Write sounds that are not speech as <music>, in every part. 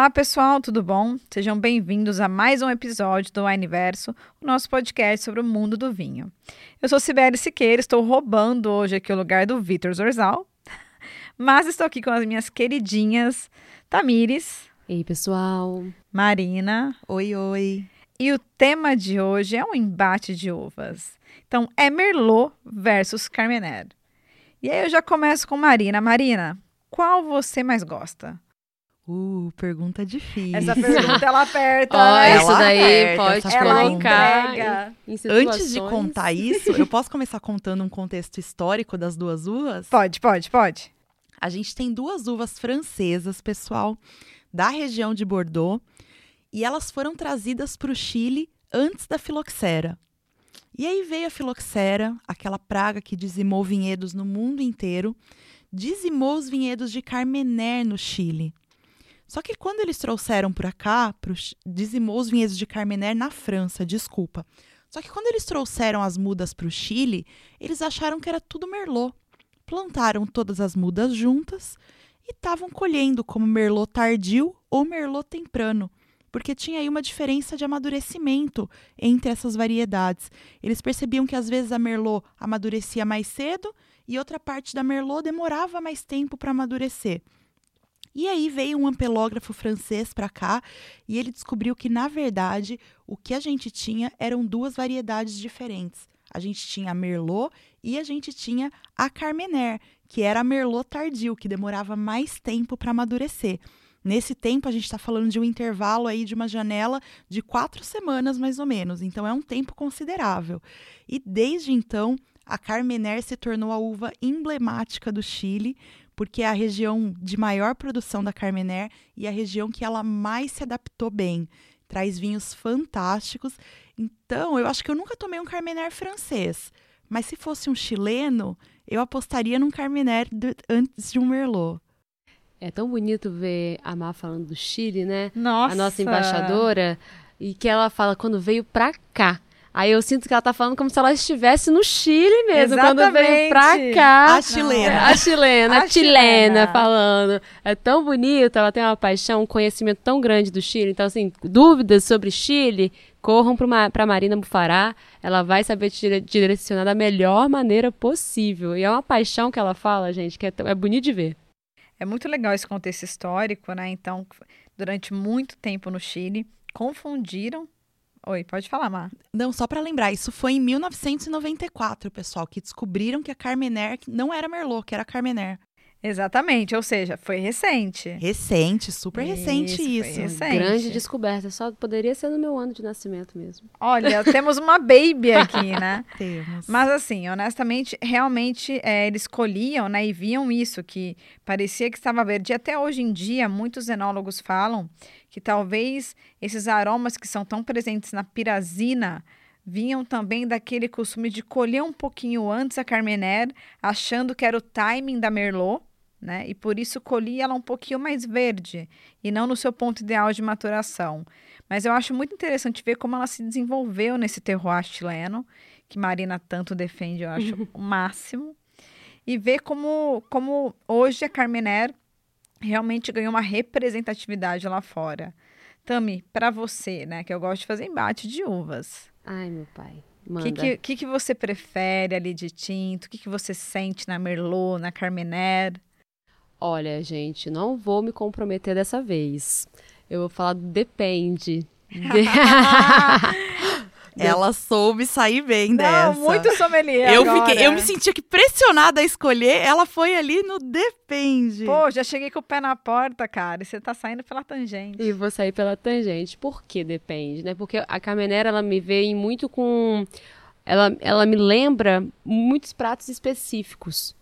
Olá, pessoal, tudo bom? Sejam bem-vindos a mais um episódio do Wineverso, o nosso podcast sobre o mundo do vinho. Eu sou Sibeli Siqueira, estou roubando hoje aqui o lugar do Vitor Zorzal, <laughs> mas estou aqui com as minhas queridinhas Tamires. Ei, pessoal. Marina. Oi, oi. E o tema de hoje é um embate de uvas. Então, é Merlot versus Carmener. E aí eu já começo com Marina. Marina, qual você mais gosta? Uh, pergunta difícil. Essa pergunta ela aperta. <laughs> Ó, né? isso Ela daí aperta pode essa colocar entrega. em, em Antes de contar isso, eu posso começar contando um contexto histórico das duas uvas? Pode, pode, pode. A gente tem duas uvas francesas, pessoal, da região de Bordeaux, e elas foram trazidas para o Chile antes da filoxera. E aí veio a filoxera, aquela praga que dizimou vinhedos no mundo inteiro, dizimou os vinhedos de Carmener no Chile. Só que quando eles trouxeram para cá, pro, dizimou os vinhedos de Carmener na França, desculpa. Só que quando eles trouxeram as mudas para o Chile, eles acharam que era tudo Merlot. Plantaram todas as mudas juntas estavam colhendo como Merlot tardio ou Merlot temprano, porque tinha aí uma diferença de amadurecimento entre essas variedades. Eles percebiam que às vezes a Merlot amadurecia mais cedo e outra parte da Merlot demorava mais tempo para amadurecer. E aí veio um ampelógrafo francês para cá e ele descobriu que, na verdade, o que a gente tinha eram duas variedades diferentes. A gente tinha a Merlot e a gente tinha a Carmener, que era a Merlot tardio, que demorava mais tempo para amadurecer. Nesse tempo, a gente está falando de um intervalo aí de uma janela de quatro semanas, mais ou menos. Então, é um tempo considerável. E desde então, a Carmener se tornou a uva emblemática do Chile, porque é a região de maior produção da Carmener e a região que ela mais se adaptou bem. Traz vinhos fantásticos. Então, eu acho que eu nunca tomei um Carmener francês. Mas se fosse um chileno, eu apostaria num Carmener do- antes de um Merlot. É tão bonito ver a Má falando do Chile, né? Nossa. A nossa embaixadora. E que ela fala quando veio pra cá. Aí eu sinto que ela tá falando como se ela estivesse no Chile mesmo, quando veio pra Exatamente. cá. A chilena. A chilena, A a chilena chilena. falando. É tão bonito, ela tem uma paixão, um conhecimento tão grande do Chile. Então, assim, dúvidas sobre Chile, corram para Marina Bufará. Ela vai saber te dire- direcionar da melhor maneira possível. E é uma paixão que ela fala, gente, que é, é bonito de ver. É muito legal esse contexto histórico, né? Então, durante muito tempo no Chile, confundiram. Oi, pode falar, Má. Não, só para lembrar, isso foi em 1994, pessoal, que descobriram que a Carmener não era Merlot, que era Carmener. Exatamente, ou seja, foi recente. Recente, super recente Isso, recente. Grande descoberta. Só poderia ser no meu ano de nascimento mesmo. Olha, temos uma baby aqui, <laughs> né? Temos. Mas assim, honestamente, realmente é, eles colhiam, né, e viam isso, que parecia que estava verde. E até hoje em dia, muitos enólogos falam que talvez esses aromas que são tão presentes na pirazina vinham também daquele costume de colher um pouquinho antes a Carmener, achando que era o timing da Merlot, né? E por isso colhia ela um pouquinho mais verde e não no seu ponto ideal de maturação. Mas eu acho muito interessante ver como ela se desenvolveu nesse terroir chileno, que Marina tanto defende, eu acho <laughs> o máximo. E ver como, como hoje a Carmener realmente ganhou uma representatividade lá fora. Tami, para você, né, que eu gosto de fazer embate de uvas. Ai, meu pai. O que, que, que, que você prefere ali de tinto? O que, que você sente na Merlot, na Carmener? Olha, gente, não vou me comprometer dessa vez. Eu vou falar do depende. De- <laughs> Ela soube sair bem Não, dessa. muito sommelier eu agora. fiquei, eu me senti aqui pressionada a escolher. Ela foi ali no depende. Pô, já cheguei com o pé na porta, cara, e você tá saindo pela tangente. E vou sair pela tangente. Por que depende, né? Porque a Carmenera, ela me vem muito com... Ela, ela me lembra muitos pratos específicos.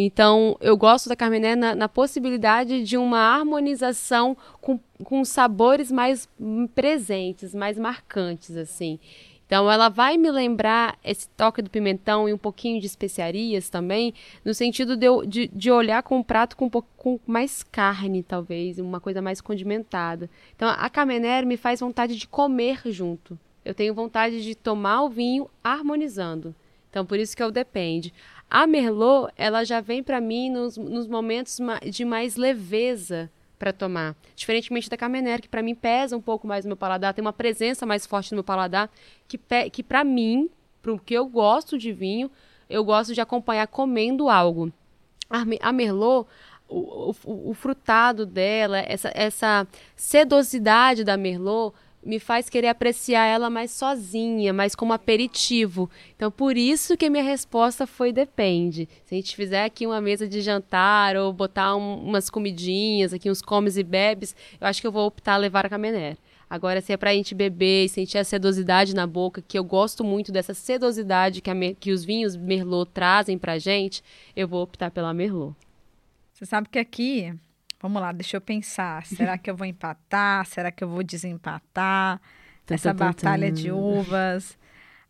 Então, eu gosto da Carmener na, na possibilidade de uma harmonização com, com sabores mais presentes, mais marcantes, assim. Então ela vai me lembrar esse toque do pimentão e um pouquinho de especiarias também, no sentido de, de, de olhar com um prato com um pouco com mais carne, talvez, uma coisa mais condimentada. Então a Cabernet me faz vontade de comer junto. Eu tenho vontade de tomar o vinho harmonizando. Então por isso que eu depende. A Merlot, ela já vem para mim nos, nos momentos de mais leveza para tomar. Diferentemente da Carmener, que para mim pesa um pouco mais no meu paladar, tem uma presença mais forte no meu paladar, que, que para mim, pro que eu gosto de vinho, eu gosto de acompanhar comendo algo. A Merlot, o, o, o frutado dela, essa, essa sedosidade da Merlot, me faz querer apreciar ela mais sozinha, mais como aperitivo. Então, por isso que a minha resposta foi depende. Se a gente fizer aqui uma mesa de jantar ou botar um, umas comidinhas, aqui uns comes e bebes, eu acho que eu vou optar a levar a Camener. Agora, se é pra gente beber e sentir a sedosidade na boca, que eu gosto muito dessa sedosidade que, a, que os vinhos Merlot trazem pra gente, eu vou optar pela Merlot. Você sabe que aqui Vamos lá, deixa eu pensar. Será que eu vou empatar? Será que eu vou desempatar? Essa batalha de uvas.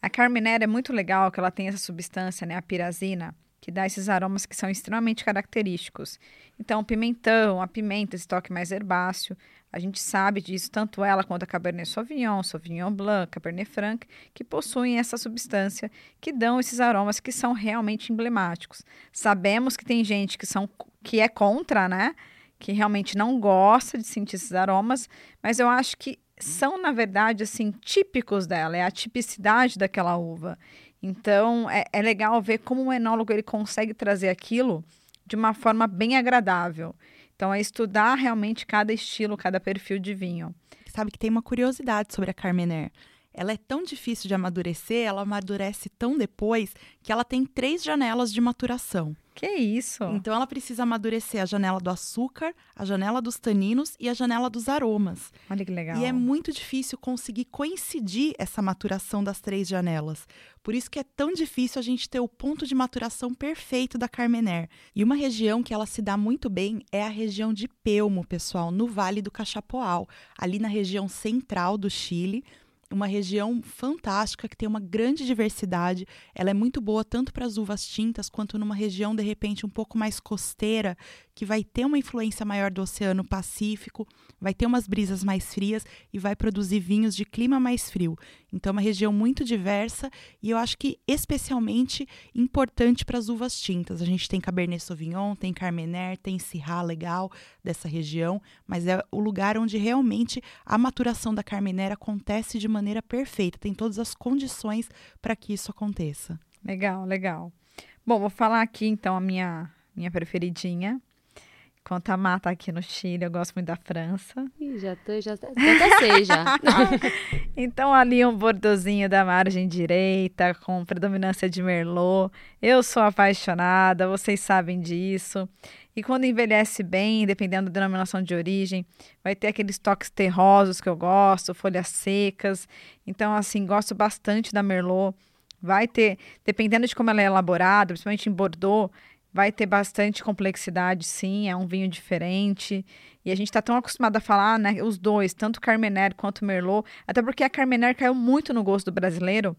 A Carmenera é muito legal que ela tem essa substância, né, a pirazina, que dá esses aromas que são extremamente característicos. Então, o pimentão, a pimenta, esse toque mais herbáceo, a gente sabe disso, tanto ela quanto a Cabernet Sauvignon, Sauvignon Blanc, Cabernet Franc, que possuem essa substância que dão esses aromas que são realmente emblemáticos. Sabemos que tem gente que, são, que é contra, né? Que realmente não gosta de sentir esses aromas, mas eu acho que são, na verdade, assim, típicos dela, é a tipicidade daquela uva. Então, é, é legal ver como o enólogo ele consegue trazer aquilo de uma forma bem agradável. Então, é estudar realmente cada estilo, cada perfil de vinho. Sabe que tem uma curiosidade sobre a Carmener. Ela é tão difícil de amadurecer, ela amadurece tão depois, que ela tem três janelas de maturação. Que isso? Então ela precisa amadurecer a janela do açúcar, a janela dos taninos e a janela dos aromas. Olha que legal. E é muito difícil conseguir coincidir essa maturação das três janelas. Por isso que é tão difícil a gente ter o ponto de maturação perfeito da Carmener. E uma região que ela se dá muito bem é a região de Pelmo, pessoal, no Vale do Cachapoal, ali na região central do Chile uma região fantástica que tem uma grande diversidade. Ela é muito boa tanto para as uvas tintas quanto numa região de repente um pouco mais costeira, que vai ter uma influência maior do Oceano Pacífico, vai ter umas brisas mais frias e vai produzir vinhos de clima mais frio. Então, é uma região muito diversa e eu acho que especialmente importante para as uvas tintas. A gente tem Cabernet Sauvignon, tem Carmener, tem Syrah legal dessa região, mas é o lugar onde realmente a maturação da Carmener acontece de maneira perfeita, tem todas as condições para que isso aconteça. Legal, legal. Bom, vou falar aqui então a minha minha preferidinha, Enquanto a mata aqui no Chile, eu gosto muito da França. Ih, já tô, já, já até sei já. <laughs> então, ali um bordozinho da margem direita, com predominância de Merlot. Eu sou apaixonada, vocês sabem disso. E quando envelhece bem, dependendo da denominação de origem, vai ter aqueles toques terrosos que eu gosto, folhas secas. Então, assim, gosto bastante da Merlot. Vai ter, dependendo de como ela é elaborada, principalmente em Bordeaux, Vai ter bastante complexidade, sim, é um vinho diferente. E a gente está tão acostumado a falar, né, os dois, tanto Carmener quanto Merlot, até porque a Carmener caiu muito no gosto do brasileiro,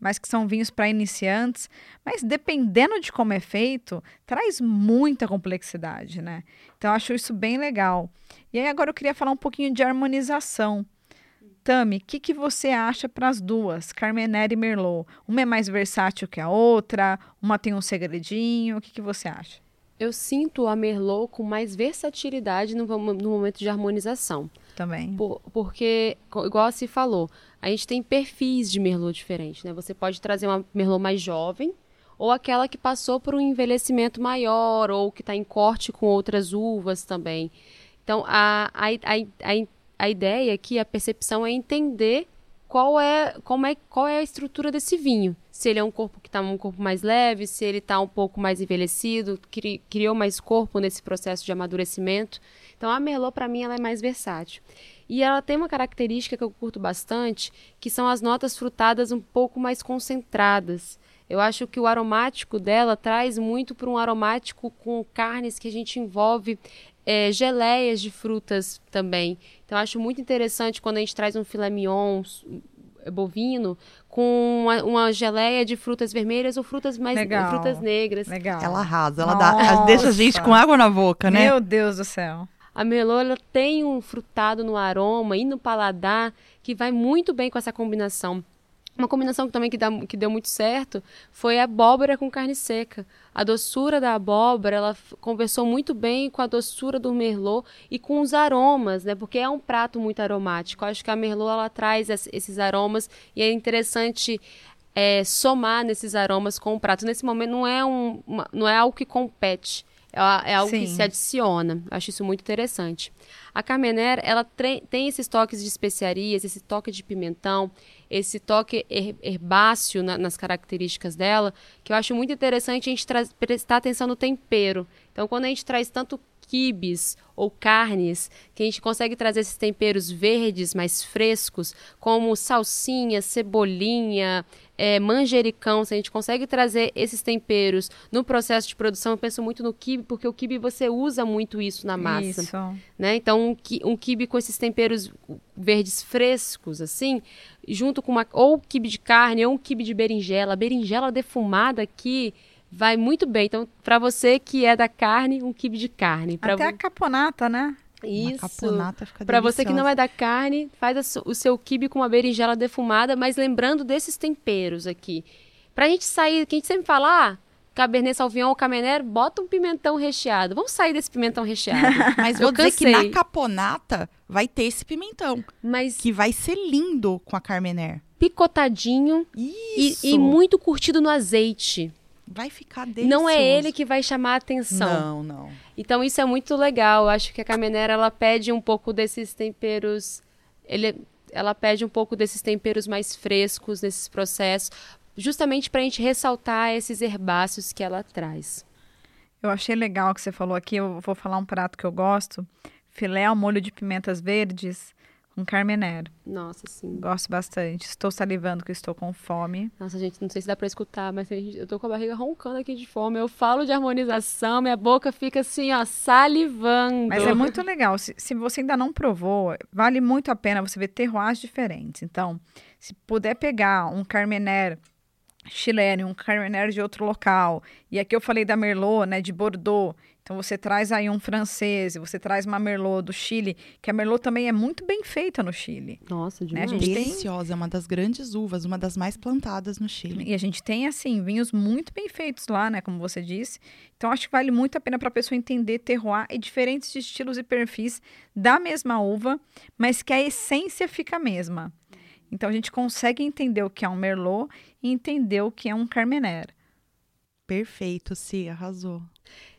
mas que são vinhos para iniciantes, mas dependendo de como é feito, traz muita complexidade, né? Então, eu acho isso bem legal. E aí, agora eu queria falar um pouquinho de harmonização. Tami, o que, que você acha para as duas, Carmenère e Merlot? Uma é mais versátil que a outra? Uma tem um segredinho? O que, que você acha? Eu sinto a Merlot com mais versatilidade no, no momento de harmonização. Também. Por, porque, igual se falou, a gente tem perfis de Merlot diferentes, né? Você pode trazer uma Merlot mais jovem, ou aquela que passou por um envelhecimento maior, ou que está em corte com outras uvas também. Então, a, a, a, a a ideia aqui, a percepção é entender qual é, como é, qual é a estrutura desse vinho. Se ele é um corpo que está um corpo mais leve, se ele está um pouco mais envelhecido, cri, criou mais corpo nesse processo de amadurecimento. Então a Merlot para mim ela é mais versátil. E ela tem uma característica que eu curto bastante, que são as notas frutadas um pouco mais concentradas. Eu acho que o aromático dela traz muito para um aromático com carnes que a gente envolve é, geleias de frutas também. Então, acho muito interessante quando a gente traz um filé mignon bovino com uma, uma geleia de frutas vermelhas ou frutas mais Legal. frutas negras. Legal. Ela arrasa, ela dá, deixa a gente com água na boca, né? Meu Deus do céu. A melô ela tem um frutado no aroma e no paladar que vai muito bem com essa combinação. Uma combinação também que, dá- que deu muito certo foi abóbora com carne seca. A doçura da abóbora, ela conversou muito bem com a doçura do merlot e com os aromas, né? Porque é um prato muito aromático. Eu acho que a merlot ela traz es- esses aromas e é interessante é, somar nesses aromas com o prato. Nesse momento não é, um, uma- não é algo que compete, é, é algo que Sim. se adiciona. Acho isso muito interessante. A Carmener, ela tem esses toques de especiarias, esse toque de pimentão, esse toque her- herbáceo na- nas características dela, que eu acho muito interessante a gente prestar atenção no tempero. Então, quando a gente traz tanto quibes ou carnes, que a gente consegue trazer esses temperos verdes mais frescos, como salsinha, cebolinha, é, manjericão, se a gente consegue trazer esses temperos no processo de produção, eu penso muito no quibe, porque o quibe você usa muito isso na massa Isso. né? Então, um, um quibe com esses temperos verdes frescos, assim, junto com uma ou quibe de carne ou um quibe de berinjela. Berinjela defumada aqui vai muito bem. Então, para você que é da carne, um quibe de carne. Pra Até a caponata, né? Isso. caponata fica Para você que não é da carne, faz o seu quibe com uma berinjela defumada, mas lembrando desses temperos aqui. Pra gente sair, que a gente sempre fala, ah, Cabernet Sauvignon ou Cabernet, bota um pimentão recheado. Vamos sair desse pimentão recheado. <laughs> Mas Eu vou dizer que cansei. na caponata vai ter esse pimentão, Mas que vai ser lindo com a Carmener. picotadinho e, Isso! e muito curtido no azeite. Vai ficar delicioso. Não é ele que vai chamar a atenção. Não, não. Então isso é muito legal. Eu acho que a Caminera ela pede um pouco desses temperos. Ele, ela pede um pouco desses temperos mais frescos nesses processos, justamente para a gente ressaltar esses herbáceos que ela traz. Eu achei legal o que você falou aqui. Eu vou falar um prato que eu gosto: filé ao molho de pimentas verdes com carmener. Nossa, sim. Gosto bastante. Estou salivando que estou com fome. Nossa, gente, não sei se dá pra escutar, mas eu tô com a barriga roncando aqui de fome. Eu falo de harmonização, minha boca fica assim, ó, salivando. Mas é muito legal. Se, se você ainda não provou, vale muito a pena você ver terroirs diferentes. Então, se puder pegar um Carmener chileno, e um Carmener de outro local, e aqui eu falei da Merlot, né, de Bordeaux. Então você traz aí um francês, e você traz uma Merlot do Chile, que a Merlot também é muito bem feita no Chile. Nossa, Né, a demais. gente tem- Deliciosa, é uma das grandes uvas, uma das mais plantadas no Chile. E a gente tem, assim, vinhos muito bem feitos lá, né? Como você disse. Então, acho que vale muito a pena para a pessoa entender terroir e diferentes estilos e perfis da mesma uva, mas que a essência fica a mesma. Então, a gente consegue entender o que é um Merlot e entender o que é um Carmener. Perfeito, Si, arrasou.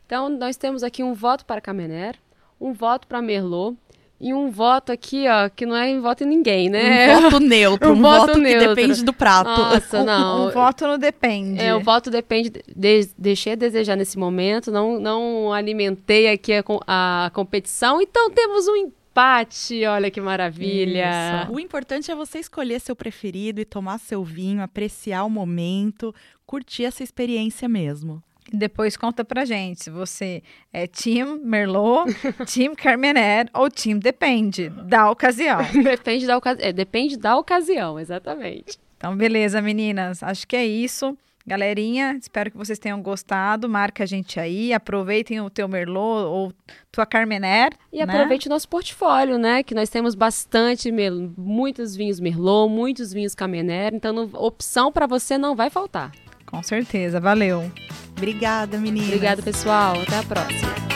Então, nós temos aqui um voto para Camener, um voto para Merlot e um voto aqui, ó, que não é voto em ninguém, né? Um voto neutro, <laughs> Um um, voto voto, que neutro. depende do prato. Nossa, <laughs> não. Um voto no depende. É, o voto depende. De, deixei a desejar nesse momento, não, não alimentei aqui a, com- a competição, então temos um empate. Olha que maravilha. Isso. O importante é você escolher seu preferido e tomar seu vinho, apreciar o momento, curtir essa experiência mesmo. E depois conta pra gente se você é Team Merlot, <laughs> Team Carmener ou Team Depende, da ocasião. <laughs> Depende da, é, depende da ocasião, exatamente. Então, beleza, meninas. Acho que é isso. Galerinha, espero que vocês tenham gostado. Marca a gente aí. Aproveitem o teu Merlot ou tua Carmener. E né? aproveite o nosso portfólio, né? Que nós temos bastante, muitos vinhos Merlot, muitos vinhos Camener. Então, não- opção para você não vai faltar. Com certeza. Valeu. Obrigada, meninas. Obrigada, pessoal. Até a próxima.